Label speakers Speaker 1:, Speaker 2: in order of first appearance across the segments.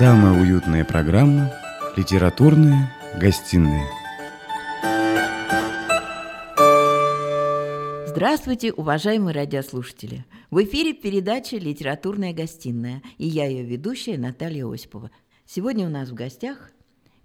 Speaker 1: Самая уютная программа «Литературная гостиная».
Speaker 2: Здравствуйте, уважаемые радиослушатели! В эфире передача «Литературная гостиная» и я ее ведущая Наталья Осипова. Сегодня у нас в гостях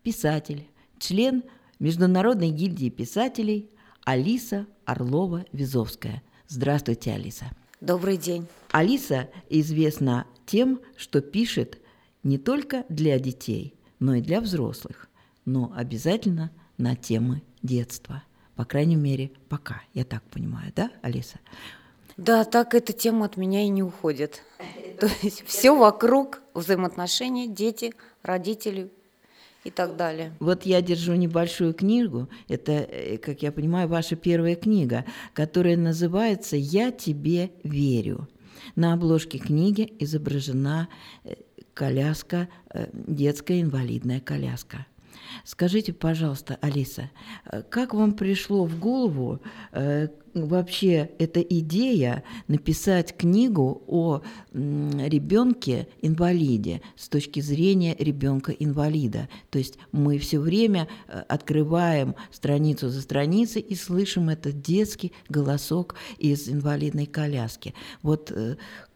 Speaker 2: писатель, член Международной гильдии писателей Алиса Орлова-Визовская. Здравствуйте, Алиса.
Speaker 3: Добрый день.
Speaker 2: Алиса известна тем, что пишет не только для детей, но и для взрослых, но обязательно на темы детства. По крайней мере, пока, я так понимаю, да, Алиса?
Speaker 3: Да, так эта тема от меня и не уходит. То есть все вокруг взаимоотношения, дети, родители и так далее.
Speaker 2: Вот я держу небольшую книгу, это, э, как я понимаю, ваша первая книга, которая называется «Я тебе верю». На обложке книги изображена э, коляска, э, детская инвалидная коляска. Скажите, пожалуйста, Алиса, э, как вам пришло в голову э, вообще эта идея написать книгу о ребенке-инвалиде с точки зрения ребенка-инвалида? То есть мы все время открываем страницу за страницей и слышим этот детский голосок из инвалидной коляски. Вот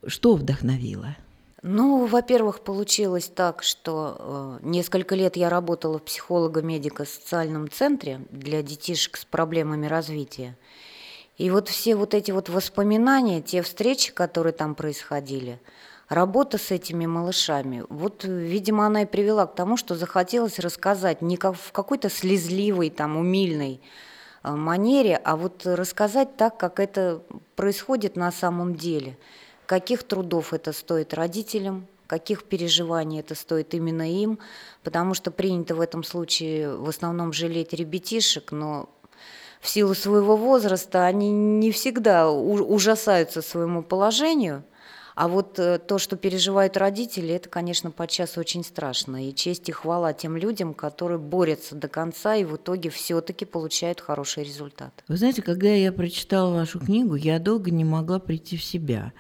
Speaker 2: что вдохновило?
Speaker 3: Ну, во-первых, получилось так, что э, несколько лет я работала в психолого-медико-социальном центре для детишек с проблемами развития. И вот все вот эти вот воспоминания, те встречи, которые там происходили, работа с этими малышами, вот, видимо, она и привела к тому, что захотелось рассказать не как в какой-то слезливой, там, умильной э, манере, а вот рассказать так, как это происходит на самом деле – каких трудов это стоит родителям, каких переживаний это стоит именно им, потому что принято в этом случае в основном жалеть ребятишек, но в силу своего возраста они не всегда ужасаются своему положению – а вот э, то, что переживают родители, это, конечно, подчас очень страшно. И честь и хвала тем людям, которые борются до конца и в итоге все-таки получают хороший результат.
Speaker 2: Вы знаете, когда я прочитала вашу книгу, я долго не могла прийти в себя,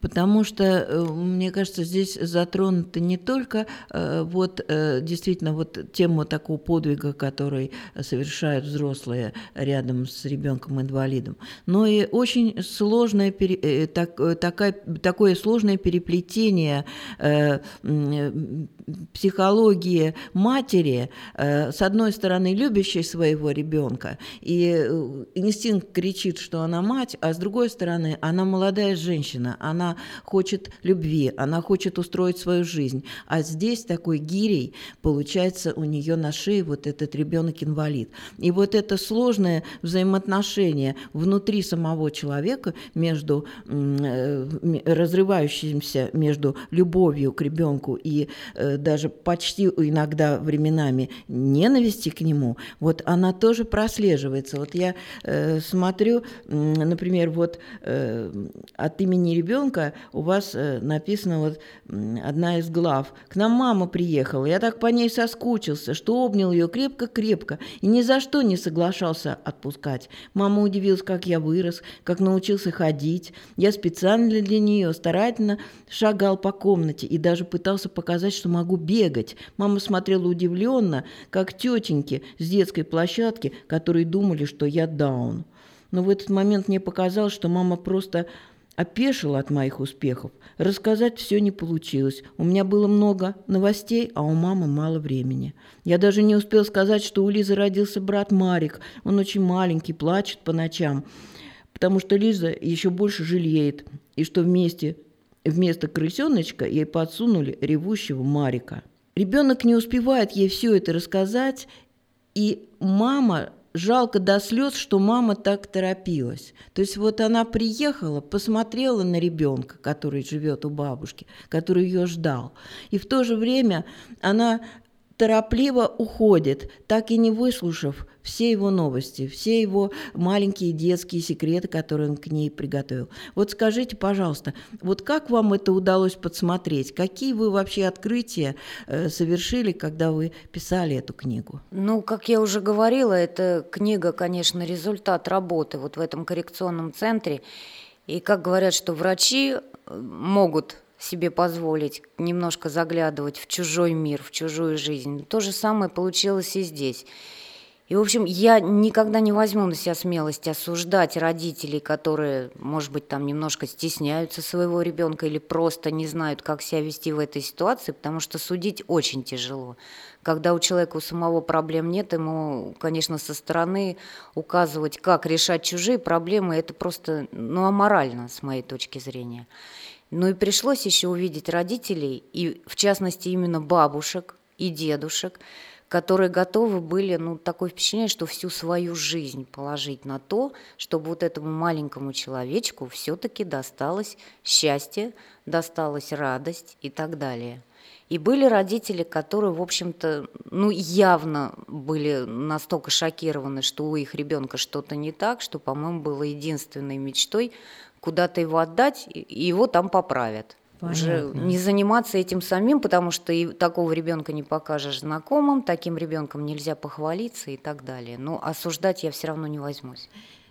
Speaker 2: потому что, э, мне кажется, здесь затронута не только э, вот действительно вот тема такого подвига, который совершают взрослые рядом с ребенком-инвалидом, но и очень сложное, так, такая, такое сложное переплетение э, психологии матери, э, с одной стороны, любящей своего ребенка, и э, инстинкт кричит, что она мать, а с другой стороны, она молодая женщина, она хочет любви, она хочет устроить свою жизнь. А здесь такой гирей, получается, у нее на шее вот этот ребенок-инвалид. И вот это сложное взаимоотношение внутри самого человека между разрывающимся разрывающимся между любовью к ребенку и э, даже почти иногда временами ненависти к нему, вот она тоже прослеживается. Вот я э, смотрю, например, вот э, от имени ребенка у вас э, написано вот одна из глав. К нам мама приехала, я так по ней соскучился, что обнял ее крепко-крепко и ни за что не соглашался отпускать. Мама удивилась, как я вырос, как научился ходить. Я специально для нее старательно шагал по комнате и даже пытался показать, что могу бегать. Мама смотрела удивленно, как тетеньки с детской площадки, которые думали, что я даун. Но в этот момент мне показалось, что мама просто опешила от моих успехов. Рассказать все не получилось. У меня было много новостей, а у мамы мало времени. Я даже не успел сказать, что у Лизы родился брат Марик. Он очень маленький, плачет по ночам, потому что Лиза еще больше жалеет, и что вместе Вместо крысеночка ей подсунули ревущего Марика. Ребенок не успевает ей все это рассказать, и мама жалко до слез, что мама так торопилась. То есть вот она приехала, посмотрела на ребенка, который живет у бабушки, который ее ждал. И в то же время она торопливо уходит, так и не выслушав все его новости, все его маленькие детские секреты, которые он к ней приготовил. Вот скажите, пожалуйста, вот как вам это удалось подсмотреть? Какие вы вообще открытия э, совершили, когда вы писали эту книгу?
Speaker 3: Ну, как я уже говорила, эта книга, конечно, результат работы вот в этом коррекционном центре. И как говорят, что врачи э, могут себе позволить немножко заглядывать в чужой мир, в чужую жизнь. То же самое получилось и здесь. И, в общем, я никогда не возьму на себя смелость осуждать родителей, которые, может быть, там немножко стесняются своего ребенка или просто не знают, как себя вести в этой ситуации, потому что судить очень тяжело. Когда у человека у самого проблем нет, ему, конечно, со стороны указывать, как решать чужие проблемы, это просто ну, аморально, с моей точки зрения. Ну и пришлось еще увидеть родителей, и в частности именно бабушек и дедушек, которые готовы были, ну, такое впечатление, что всю свою жизнь положить на то, чтобы вот этому маленькому человечку все-таки досталось счастье, досталась радость и так далее. И были родители, которые, в общем-то, ну, явно были настолько шокированы, что у их ребенка что-то не так, что, по-моему, было единственной мечтой куда-то его отдать, и его там поправят. Понятно. уже не заниматься этим самим, потому что и такого ребенка не покажешь знакомым, таким ребенком нельзя похвалиться и так далее. Но осуждать я все равно не возьмусь.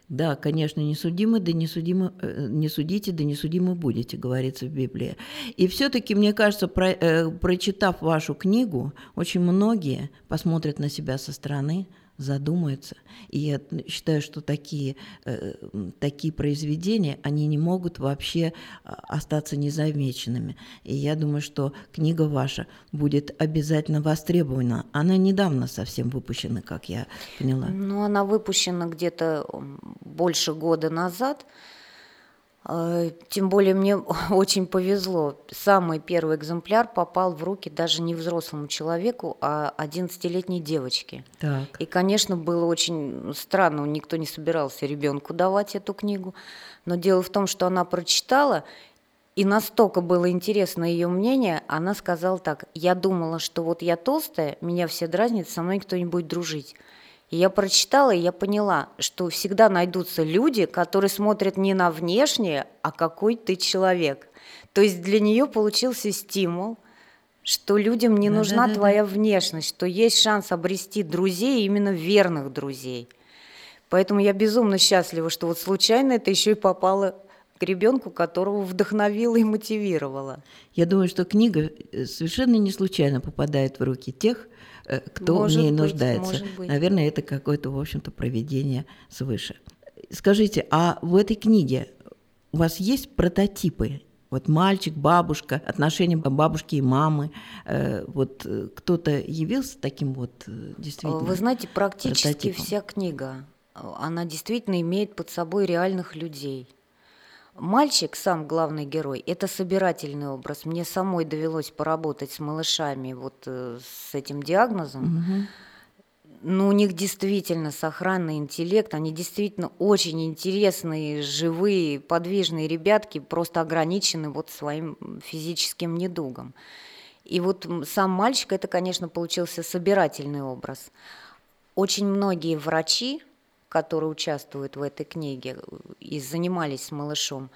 Speaker 2: Да, конечно, не судимы, да не, судимы, э, не судите, да не судимы будете, говорится в Библии. И все-таки, мне кажется, про, э, прочитав вашу книгу, очень многие посмотрят на себя со стороны, задумаются. И я считаю, что такие, э, такие произведения, они не могут вообще а, остаться незамеченными. И я думаю, что книга ваша будет обязательно востребована. Она недавно совсем выпущена, как я поняла.
Speaker 3: Ну, она выпущена где-то больше года назад. Э, тем более мне очень повезло. Самый первый экземпляр попал в руки даже не взрослому человеку, а 11-летней девочке. Так. И, конечно, было очень странно, никто не собирался ребенку давать эту книгу. Но дело в том, что она прочитала, и настолько было интересно ее мнение, она сказала так, я думала, что вот я толстая, меня все дразнят, со мной кто-нибудь будет дружить. Я прочитала, и я поняла, что всегда найдутся люди, которые смотрят не на внешнее, а какой ты человек. То есть для нее получился стимул, что людям не нужна да, да, твоя да. внешность, что есть шанс обрести друзей, именно верных друзей. Поэтому я безумно счастлива, что вот случайно это еще и попало к ребенку, которого вдохновила и мотивировала.
Speaker 2: Я думаю, что книга э, совершенно не случайно попадает в руки тех, кто может в ней быть, нуждается. Наверное, это какое-то, в общем-то, проведение свыше. Скажите, а в этой книге у вас есть прототипы? Вот мальчик, бабушка, отношения бабушки и мамы. Э, вот э, кто-то явился таким вот действительно.
Speaker 3: Вы знаете, практически прототипом? вся книга, она действительно имеет под собой реальных людей. Мальчик, сам главный герой, это собирательный образ. Мне самой довелось поработать с малышами вот э, с этим диагнозом. Угу. Ну, у них действительно сохранный интеллект, они действительно очень интересные, живые, подвижные ребятки, просто ограничены вот своим физическим недугом. И вот сам мальчик, это, конечно, получился собирательный образ. Очень многие врачи, которые участвуют в этой книге и занимались с малышом,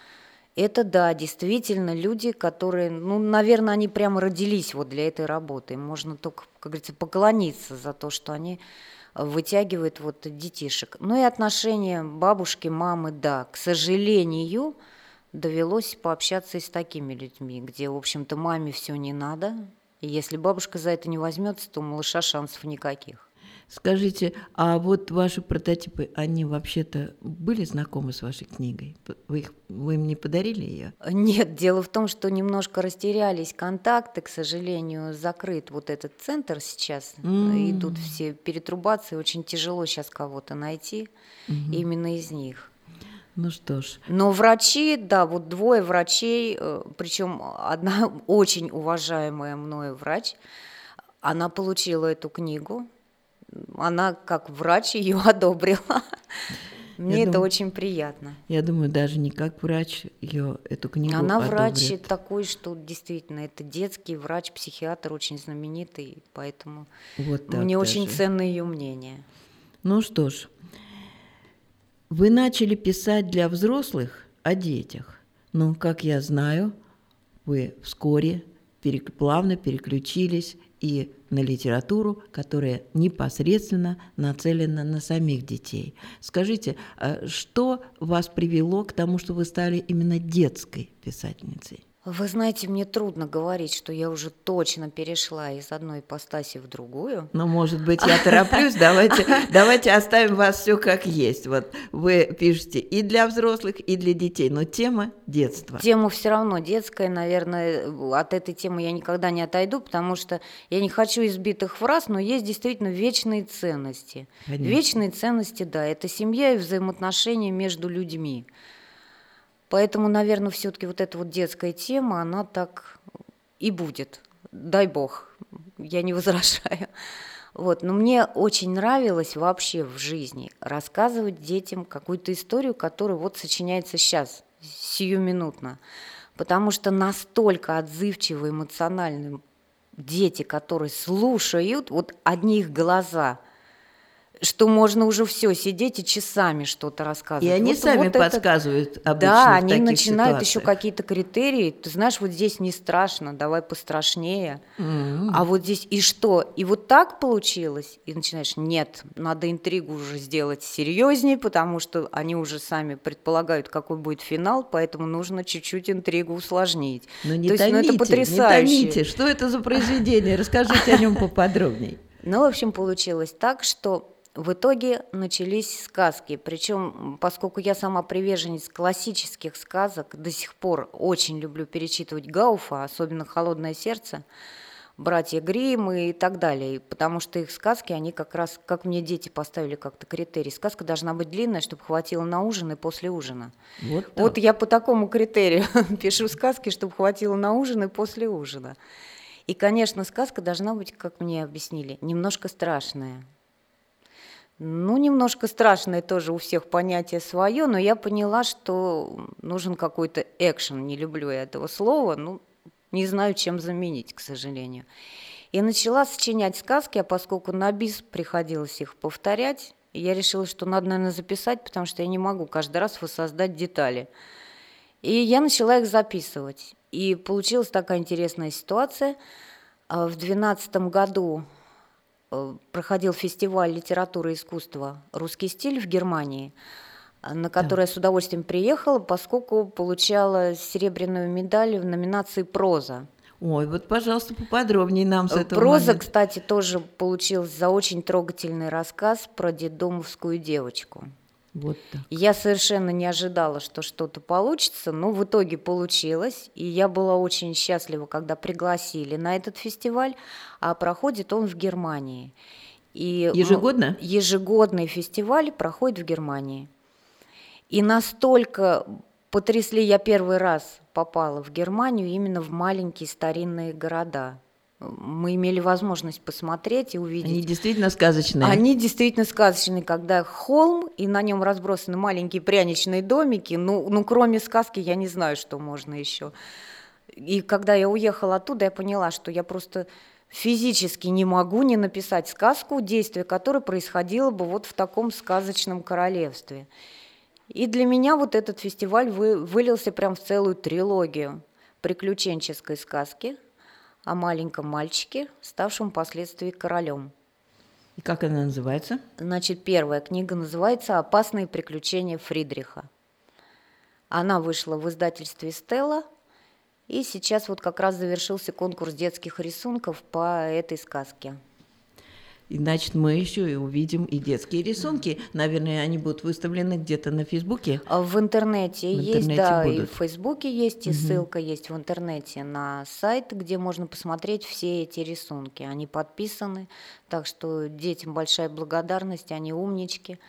Speaker 3: это да, действительно люди, которые, ну, наверное, они прямо родились вот для этой работы. Можно только, как говорится, поклониться за то, что они вытягивают вот детишек. Ну и отношения бабушки, мамы, да, к сожалению, довелось пообщаться и с такими людьми, где, в общем-то, маме все не надо, и если бабушка за это не возьмется, то у малыша шансов никаких.
Speaker 2: Скажите, а вот ваши прототипы, они вообще-то были знакомы с вашей книгой? Вы, их, вы им не подарили ее?
Speaker 3: Нет, дело в том, что немножко растерялись контакты, к сожалению, закрыт вот этот центр сейчас. Mm. Идут все перетрубации, очень тяжело сейчас кого-то найти mm-hmm. именно из них.
Speaker 2: Ну что ж.
Speaker 3: Но врачи, да, вот двое врачей, э, причем одна очень уважаемая мною врач, она получила эту книгу, она как врач ее одобрила. Мне я это думаю, очень приятно.
Speaker 2: Я думаю, даже не как врач ее эту книгу
Speaker 3: Она
Speaker 2: одобрит.
Speaker 3: врач такой, что действительно это детский врач, психиатр очень знаменитый, поэтому вот мне даже. очень ценно ее мнение.
Speaker 2: Ну что ж, вы начали писать для взрослых о детях. Ну, как я знаю, вы вскоре плавно переключились и на литературу, которая непосредственно нацелена на самих детей. Скажите, а что вас привело к тому, что вы стали именно детской писательницей?
Speaker 3: Вы знаете, мне трудно говорить, что я уже точно перешла из одной ипостаси в другую.
Speaker 2: Ну, может быть, я тороплюсь. Давайте, давайте оставим вас все как есть. Вот вы пишете и для взрослых, и для детей, но тема детства.
Speaker 3: Тема все равно детская, наверное, от этой темы я никогда не отойду, потому что я не хочу избитых фраз, но есть действительно вечные ценности. Конечно. Вечные ценности, да, это семья и взаимоотношения между людьми. Поэтому, наверное, все-таки вот эта вот детская тема, она так и будет. Дай бог, я не возражаю. Вот. Но мне очень нравилось вообще в жизни рассказывать детям какую-то историю, которая вот сочиняется сейчас, сиюминутно. Потому что настолько отзывчивые, эмоциональные дети, которые слушают, вот одни их глаза – что можно уже все сидеть и часами что-то рассказывать.
Speaker 2: И они
Speaker 3: вот,
Speaker 2: сами
Speaker 3: вот
Speaker 2: подсказывают
Speaker 3: это...
Speaker 2: обычно
Speaker 3: Да, они начинают
Speaker 2: ситуациях.
Speaker 3: еще какие-то критерии. Ты знаешь, вот здесь не страшно, давай пострашнее. Mm-hmm. А вот здесь и что? И вот так получилось? И начинаешь, нет, надо интригу уже сделать серьезнее, потому что они уже сами предполагают, какой будет финал, поэтому нужно чуть-чуть интригу усложнить.
Speaker 2: Но не
Speaker 3: То
Speaker 2: томите,
Speaker 3: есть, ну, это потрясающе.
Speaker 2: не томите. Что это за произведение? Расскажите о нем поподробнее.
Speaker 3: Ну, в общем, получилось так, что в итоге начались сказки, причем, поскольку я сама приверженец классических сказок, до сих пор очень люблю перечитывать Гауфа, особенно «Холодное сердце», братья Гримм и так далее, потому что их сказки, они как раз, как мне дети поставили как-то критерий, сказка должна быть длинная, чтобы хватило на ужин и после ужина. Вот, вот я по такому критерию пишу сказки, чтобы хватило на ужин и после ужина. И, конечно, сказка должна быть, как мне объяснили, немножко страшная. Ну, немножко страшное тоже у всех понятие свое, но я поняла, что нужен какой-то экшен. Не люблю я этого слова, ну, не знаю, чем заменить, к сожалению. И начала сочинять сказки, а поскольку на бис приходилось их повторять, я решила, что надо, наверное, записать, потому что я не могу каждый раз воссоздать детали. И я начала их записывать. И получилась такая интересная ситуация. А в 2012 году проходил фестиваль литературы и искусства «Русский стиль» в Германии, на который да. я с удовольствием приехала, поскольку получала серебряную медаль в номинации «Проза».
Speaker 2: Ой, вот, пожалуйста, поподробнее нам с этого
Speaker 3: Проза,
Speaker 2: момента.
Speaker 3: кстати, тоже получилась за очень трогательный рассказ про детдомовскую девочку.
Speaker 2: Вот так.
Speaker 3: Я совершенно не ожидала, что что-то получится, но в итоге получилось. И я была очень счастлива, когда пригласили на этот фестиваль, а проходит он в Германии.
Speaker 2: И ежегодно?
Speaker 3: Ежегодный фестиваль проходит в Германии. И настолько потрясли, я первый раз попала в Германию именно в маленькие старинные города мы имели возможность посмотреть и увидеть.
Speaker 2: Они действительно сказочные.
Speaker 3: Они действительно сказочные, когда холм, и на нем разбросаны маленькие пряничные домики. Ну, ну, кроме сказки, я не знаю, что можно еще. И когда я уехала оттуда, я поняла, что я просто физически не могу не написать сказку, действие которой происходило бы вот в таком сказочном королевстве. И для меня вот этот фестиваль вы, вылился прям в целую трилогию приключенческой сказки – о маленьком мальчике, ставшем впоследствии королем.
Speaker 2: И как она называется?
Speaker 3: Значит, первая книга называется «Опасные приключения Фридриха». Она вышла в издательстве «Стелла», и сейчас вот как раз завершился конкурс детских рисунков по этой сказке.
Speaker 2: И, значит, мы еще и увидим и детские рисунки. Наверное, они будут выставлены где-то на Фейсбуке.
Speaker 3: А в интернете в есть, интернете да, будут. и в Фейсбуке есть, и угу. ссылка есть в интернете на сайт, где можно посмотреть все эти рисунки. Они подписаны, так что детям большая благодарность, они умнички.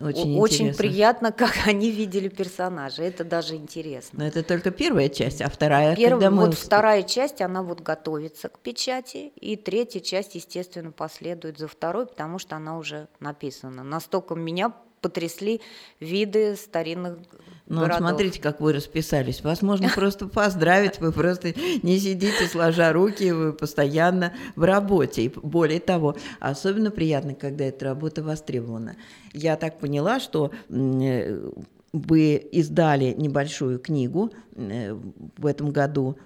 Speaker 2: Очень,
Speaker 3: Очень приятно, как они видели персонажа. Это даже интересно.
Speaker 2: Но это только первая часть, а вторая.
Speaker 3: Первая,
Speaker 2: мы...
Speaker 3: вот вторая часть, она вот готовится к печати, и третья часть, естественно, последует за второй, потому что она уже написана. Настолько меня потрясли виды старинных
Speaker 2: ну,
Speaker 3: городов.
Speaker 2: смотрите, как вы расписались. Вас можно просто поздравить, вы просто не сидите сложа руки, вы постоянно в работе. И более того, особенно приятно, когда эта работа востребована. Я так поняла, что э, вы издали небольшую книгу э, в этом году.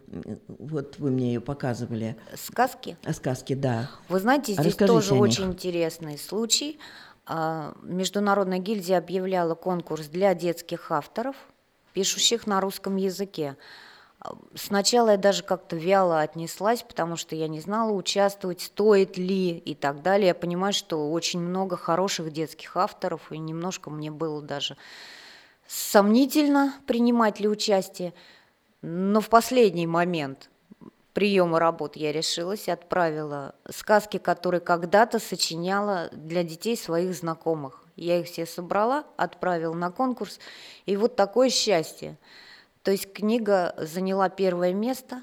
Speaker 2: Вот вы мне ее показывали.
Speaker 3: Сказки?
Speaker 2: Сказки, да.
Speaker 3: Вы знаете, здесь Расскажите тоже очень интересный случай. А, Международная гильдия объявляла конкурс для детских авторов, пишущих на русском языке. Сначала я даже как-то вяло отнеслась, потому что я не знала, участвовать стоит ли и так далее. Я понимаю, что очень много хороших детских авторов, и немножко мне было даже сомнительно принимать ли участие. Но в последний момент приема работ я решилась, отправила сказки, которые когда-то сочиняла для детей своих знакомых. Я их все собрала, отправила на конкурс, и вот такое счастье. То есть книга заняла первое место,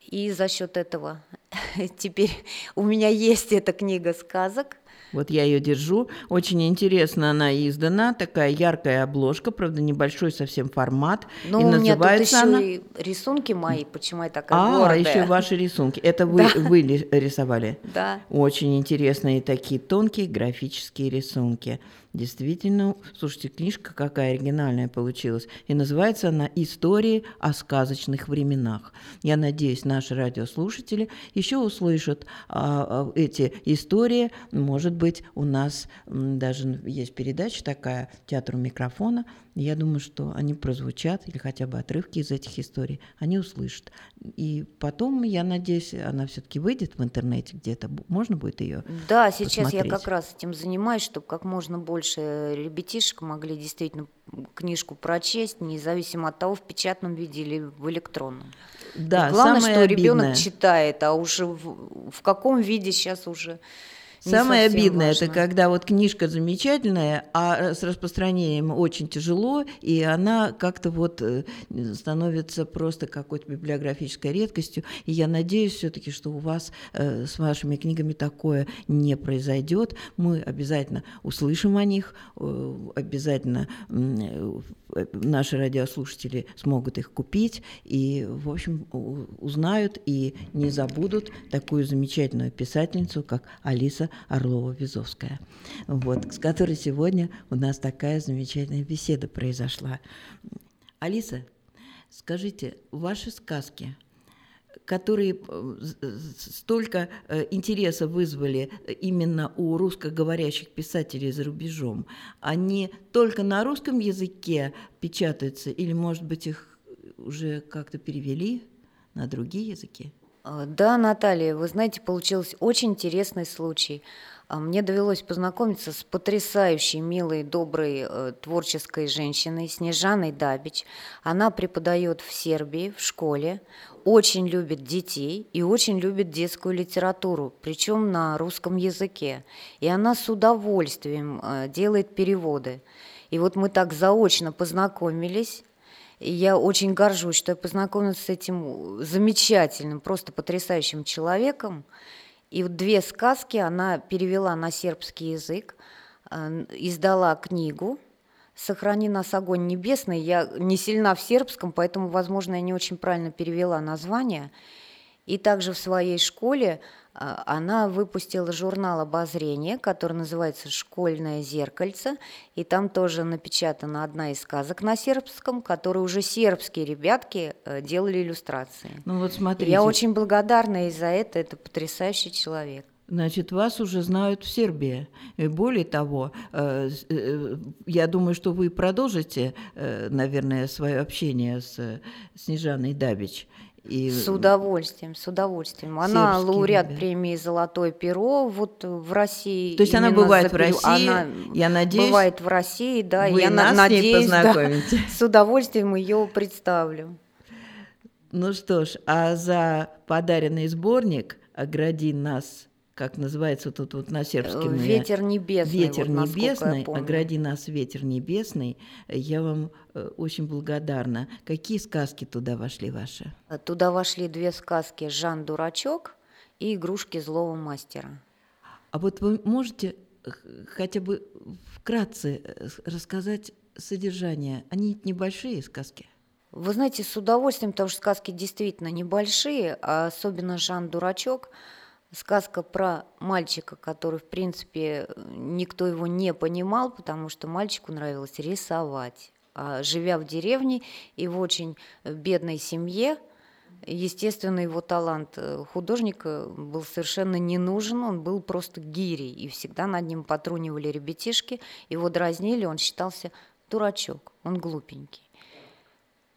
Speaker 3: и за счет этого теперь у меня есть эта книга сказок,
Speaker 2: вот я ее держу. Очень интересно она издана. Такая яркая обложка, правда, небольшой совсем формат.
Speaker 3: Ну, и у меня называется тут еще она... и рисунки мои, почему я такая а, гордая.
Speaker 2: А, еще ваши рисунки. Это вы, да. вы рисовали?
Speaker 3: Да.
Speaker 2: Очень интересные такие тонкие графические рисунки. Действительно, слушайте, книжка какая оригинальная получилась. И называется она «Истории о сказочных временах». Я надеюсь, наши радиослушатели еще услышат а, а, эти истории. Может быть, у нас даже есть передача такая «Театр микрофона», я думаю, что они прозвучат, или хотя бы отрывки из этих историй, они услышат. И потом, я надеюсь, она все-таки выйдет в интернете где-то. Можно будет ее
Speaker 3: Да, сейчас посмотреть. я как раз этим занимаюсь, чтобы как можно больше ребятишек могли действительно книжку прочесть, независимо от того, в печатном виде или в электронном.
Speaker 2: Да,
Speaker 3: И главное, что ребенок читает, а уже в, в каком виде сейчас уже
Speaker 2: Самое обидное, важно. это когда вот книжка замечательная, а с распространением очень тяжело, и она как-то вот э, становится просто какой-то библиографической редкостью. И я надеюсь все-таки, что у вас э, с вашими книгами такое не произойдет. Мы обязательно услышим о них, э, обязательно наши радиослушатели смогут их купить и, в общем, узнают и не забудут такую замечательную писательницу, как Алиса Орлова-Визовская, вот, с которой сегодня у нас такая замечательная беседа произошла. Алиса, скажите, ваши сказки, которые э, столько э, интереса вызвали именно у русскоговорящих писателей за рубежом, они только на русском языке печатаются или, может быть, их уже как-то перевели на другие языки?
Speaker 3: А, да, Наталья, вы знаете, получился очень интересный случай. А, мне довелось познакомиться с потрясающей, милой, доброй, э, творческой женщиной Снежаной Дабич. Она преподает в Сербии, в школе, очень любит детей и очень любит детскую литературу, причем на русском языке. И она с удовольствием э, делает переводы. И вот мы так заочно познакомились, я очень горжусь, что я познакомилась с этим замечательным, просто потрясающим человеком. И вот две сказки она перевела на сербский язык, э, издала книгу «Сохрани нас, огонь небесный». Я не сильна в сербском, поэтому, возможно, я не очень правильно перевела название. И также в своей школе а, она выпустила журнал обозрения, который называется «Школьное зеркальце», и там тоже напечатана одна из сказок на сербском, которые уже сербские ребятки э, делали иллюстрации.
Speaker 2: Ну вот смотрите.
Speaker 3: Я очень благодарна и за это, это потрясающий человек.
Speaker 2: Значит, вас уже знают в Сербии. И более того, э, э, я думаю, что вы продолжите, наверное, свое общение с Снежаной Дабич.
Speaker 3: И с удовольствием, с удовольствием. Она лауреат да. премии «Золотое перо» вот в России.
Speaker 2: То есть она бывает в России, она
Speaker 3: я надеюсь... Бывает в России, да.
Speaker 2: Вы
Speaker 3: я
Speaker 2: нас
Speaker 3: надеюсь,
Speaker 2: да,
Speaker 3: с удовольствием ее представлю.
Speaker 2: Ну что ж, а за подаренный сборник «Огради нас» как называется тут вот на сербском.
Speaker 3: Ветер небесный.
Speaker 2: Ветер
Speaker 3: вот,
Speaker 2: небесный, огради нас ветер небесный. Я вам э, очень благодарна. Какие сказки туда вошли ваши?
Speaker 3: Туда вошли две сказки «Жан Дурачок» и «Игрушки злого мастера».
Speaker 2: А вот вы можете хотя бы вкратце э, рассказать содержание? Они небольшие сказки?
Speaker 3: Вы знаете, с удовольствием, потому что сказки действительно небольшие, а особенно «Жан Дурачок», сказка про мальчика, который, в принципе, никто его не понимал, потому что мальчику нравилось рисовать. А живя в деревне и в очень бедной семье, естественно, его талант э, художника был совершенно не нужен, он был просто гирей, и всегда над ним потрунивали ребятишки, его дразнили, он считался дурачок, он глупенький.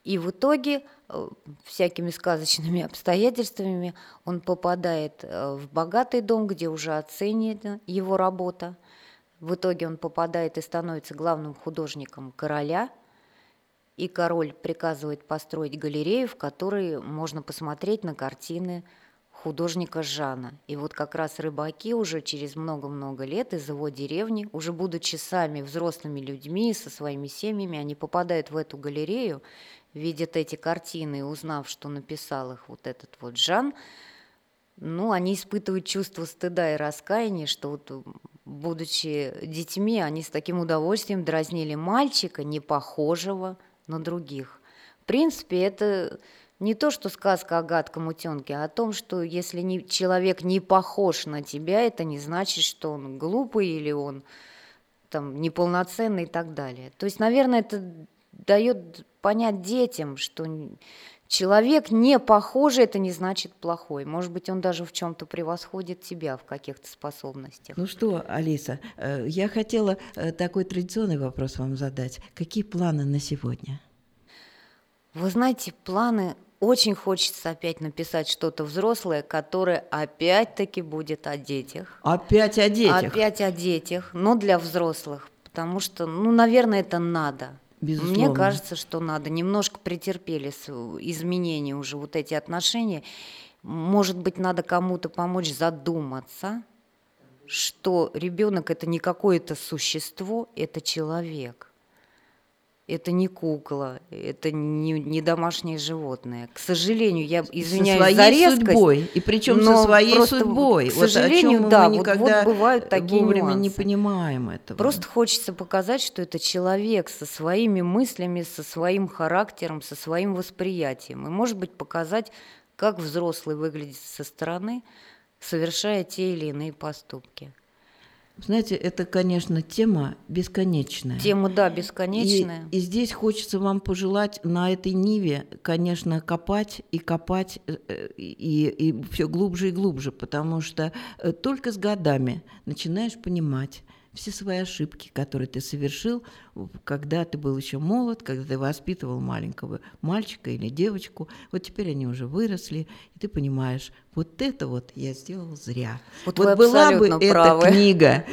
Speaker 3: И в итоге э, всякими сказочными обстоятельствами он попадает э, в богатый дом, где уже оценена его работа. В итоге он попадает и становится главным художником короля, и король приказывает построить галерею, в которой можно посмотреть на картины художника Жана. И вот как раз рыбаки уже через много-много лет из его деревни, уже будучи сами взрослыми людьми со своими семьями, они попадают в эту галерею, видят эти картины узнав, что написал их вот этот вот Жан, ну, они испытывают чувство стыда и раскаяния, что вот, будучи детьми, они с таким удовольствием дразнили мальчика, не похожего на других. В принципе, это не то, что сказка о гадком утенке, а о том, что если не, человек не похож на тебя, это не значит, что он глупый или он там неполноценный и так далее. То есть, наверное, это дает понять детям, что человек не похожий, это не значит плохой. Может быть, он даже в чем-то превосходит тебя в каких-то способностях.
Speaker 2: Ну что, Алиса, э, я хотела э, такой традиционный вопрос вам задать. Какие планы на сегодня?
Speaker 3: Вы знаете, планы очень хочется опять написать что-то взрослое, которое опять-таки будет о детях.
Speaker 2: Опять о детях?
Speaker 3: Опять о детях, но для взрослых, потому что, ну, наверное, это надо.
Speaker 2: Безусловно.
Speaker 3: Мне кажется, что надо. Немножко претерпели изменения уже вот эти отношения. Может быть, надо кому-то помочь задуматься, что ребенок это не какое-то существо, это человек это не кукла, это не, не домашнее животное. К сожалению, я извиняюсь
Speaker 2: со своей
Speaker 3: за резкость,
Speaker 2: судьбой, и причем со своей судьбой.
Speaker 3: К сожалению,
Speaker 2: вот
Speaker 3: да,
Speaker 2: мы
Speaker 3: вот,
Speaker 2: никогда
Speaker 3: вот бывают такие
Speaker 2: вовремя
Speaker 3: нюансы.
Speaker 2: не понимаем этого.
Speaker 3: Просто хочется показать, что это человек со своими мыслями, со своим характером, со своим восприятием. И, может быть, показать, как взрослый выглядит со стороны, совершая те или иные поступки.
Speaker 2: Знаете, это, конечно, тема бесконечная.
Speaker 3: Тема, да, бесконечная.
Speaker 2: И, и здесь хочется вам пожелать на этой ниве, конечно, копать и копать э, и, и все глубже и глубже, потому что э, только с годами начинаешь понимать, все свои ошибки, которые ты совершил, когда ты был еще молод, когда ты воспитывал маленького мальчика или девочку. Вот теперь они уже выросли, и ты понимаешь, вот это вот я сделал зря.
Speaker 3: Вот,
Speaker 2: вот была бы правы. эта книга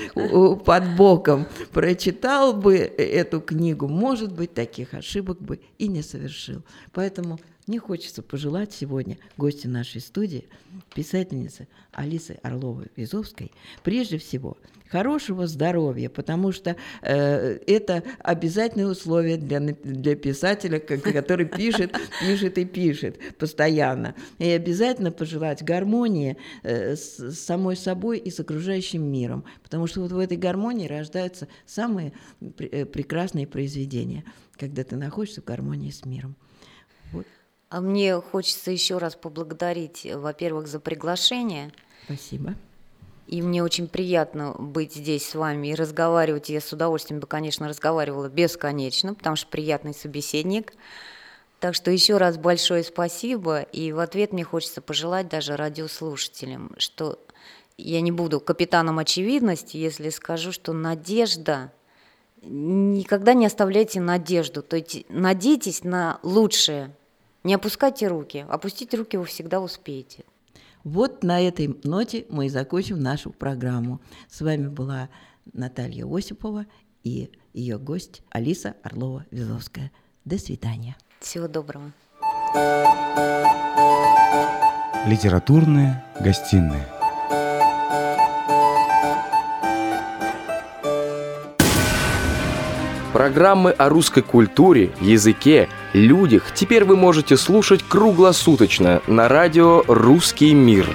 Speaker 2: под боком, прочитал бы эту книгу, может быть, таких ошибок бы и не совершил. Поэтому мне хочется пожелать сегодня гости нашей студии, писательницы Алисы Орловой-Визовской, прежде всего хорошего здоровья, потому что э, это обязательное условие для, для писателя, который пишет, пишет и пишет постоянно. И обязательно пожелать гармонии э, с самой собой и с окружающим миром, потому что вот в этой гармонии рождаются самые э, прекрасные произведения, когда ты находишься в гармонии с миром.
Speaker 3: Вот. А мне хочется еще раз поблагодарить, во-первых, за приглашение.
Speaker 2: Спасибо.
Speaker 3: И мне очень приятно быть здесь с вами и разговаривать. Я с удовольствием бы, конечно, разговаривала бесконечно, потому что приятный собеседник. Так что еще раз большое спасибо. И в ответ мне хочется пожелать даже радиослушателям, что я не буду капитаном очевидности, если скажу, что надежда никогда не оставляйте надежду, то есть надейтесь на лучшее, не опускайте руки, опустить руки вы всегда успеете.
Speaker 2: Вот на этой ноте мы и закончим нашу программу. С вами была Наталья Осипова и ее гость Алиса Орлова-Визовская. До свидания.
Speaker 3: Всего доброго.
Speaker 1: Литературные гостиные.
Speaker 4: Программы о русской культуре, языке, людях теперь вы можете слушать круглосуточно на радио «Русский мир».